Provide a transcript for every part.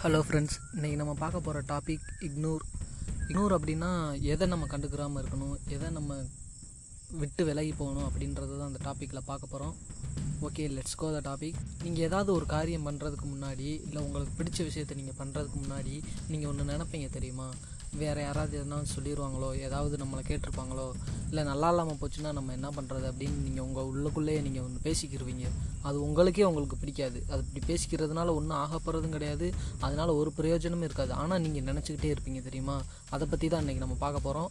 Hello friends இன்றைக்கி நம்ம பார்க்க போகிற டாபிக் இக்னோர் இக்னோர் அப்படின்னா எதை நம்ம கண்டுக்கிறாமல் இருக்கணும் எதை நம்ம விட்டு விலகி போகணும் அப்படின்றது தான் அந்த டாப்பிக்கில் பார்க்க போகிறோம் okay let's go the topic நீங்கள் ஏதாவது ஒரு காரியம் பண்ணுறதுக்கு முன்னாடி இல்லை உங்களுக்கு பிடிச்ச விஷயத்தை நீங்கள் பண்ணுறதுக்கு முன்னாடி நீங்கள் ஒன்று நினைப்பீங்க தெரியுமா? வேறு யாராவது எதனா சொல்லிடுவாங்களோ ஏதாவது நம்மளை கேட்டிருப்பாங்களோ இல்லை நல்லா இல்லாமல் போச்சுன்னா நம்ம என்ன பண்ணுறது அப்படின்னு நீங்கள் உங்கள் உள்ளுக்குள்ளேயே நீங்கள் ஒன்று பேசிக்கிருவீங்க. அது உங்களுக்கே உங்களுக்கு பிடிக்காது. அது இப்படி பேசிக்கிறதுனால ஒன்றும் ஆக போகிறதும் கிடையாது. அதனால் ஒரு பிரயோஜனமும் இருக்காது. ஆனால் நீங்கள் நினச்சிக்கிட்டே இருப்பீங்க தெரியுமா? அதை பற்றி தான் இன்றைக்கி நம்ம பார்க்க போகிறோம்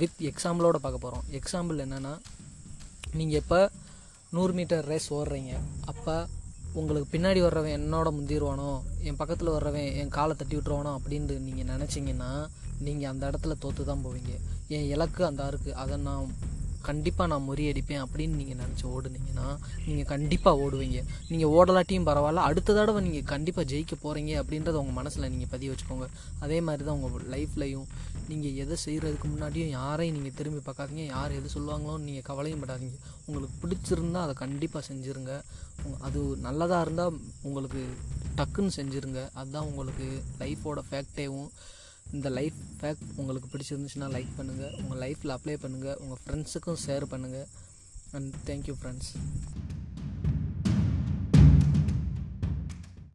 வித் எக்ஸாம்பிளோட பார்க்க போகிறோம் எக்ஸாம்பிள் என்னென்னா நீங்கள் இப்போ நூறு மீட்டர் ரேஸ் ஓடுறீங்க அப்போ உங்களுக்கு பின்னாடி வர்றவன் என்னோட முந்திடுவானோ என் பக்கத்தில் வர்றவன் என் காலை தட்டி விட்டுருவானோ அப்படின்னு நீங்கள் நினச்சிங்கன்னா நீங்கள் அந்த இடத்துல தோற்று தான் போவீங்க. என் இலக்கு அந்த இருக்குது அதை நான் கண்டிப்பாக நான் முறியடிப்பேன் அப்படின்னு நீங்கள் நினச்சி ஓடுனீங்கன்னா நீங்கள் கண்டிப்பாக ஓடுவீங்க. நீங்கள் ஓடலாட்டியும் பரவாயில்ல. அடுத்த தடவை நீங்கள் கண்டிப்பாக ஜெயிக்க போகிறீங்க அப்படின்றத உங்கள் மனசில் நீங்கள் பதிய வச்சுக்கோங்க. அதே மாதிரி தான் உங்கள் லைஃப்லையும் நீங்கள் எதை செய்கிறதுக்கு முன்னாடியும் யாரையும் நீங்கள் திரும்பி பார்க்காதீங்க. யார் எது சொல்லுவாங்களோன்னு நீங்கள் கவலையும் படாதீங்க. உங்களுக்கு பிடிச்சிருந்தா அதை கண்டிப்பாக செஞ்சுருங்க. அது நல்லதாக இருந்தால் உங்களுக்கு டக்குன்னு செஞ்சுருங்க. அதுதான் உங்களுக்கு லைஃபோட ஃபேக்டேவும் இந்த லைஃப் ஃபேக்ட் உங்களுக்கு பிடிச்சிருந்துச்சுன்னா லைக் பண்ணுங்கள் உங்கள் லைஃப்பில் அப்ளை பண்ணுங்கள் உங்கள் ஃப்ரெண்ட்ஸுக்கும் ஷேர் பண்ணுங்கள் அண்ட் தேங்க்யூ ஃப்ரெண்ட்ஸ்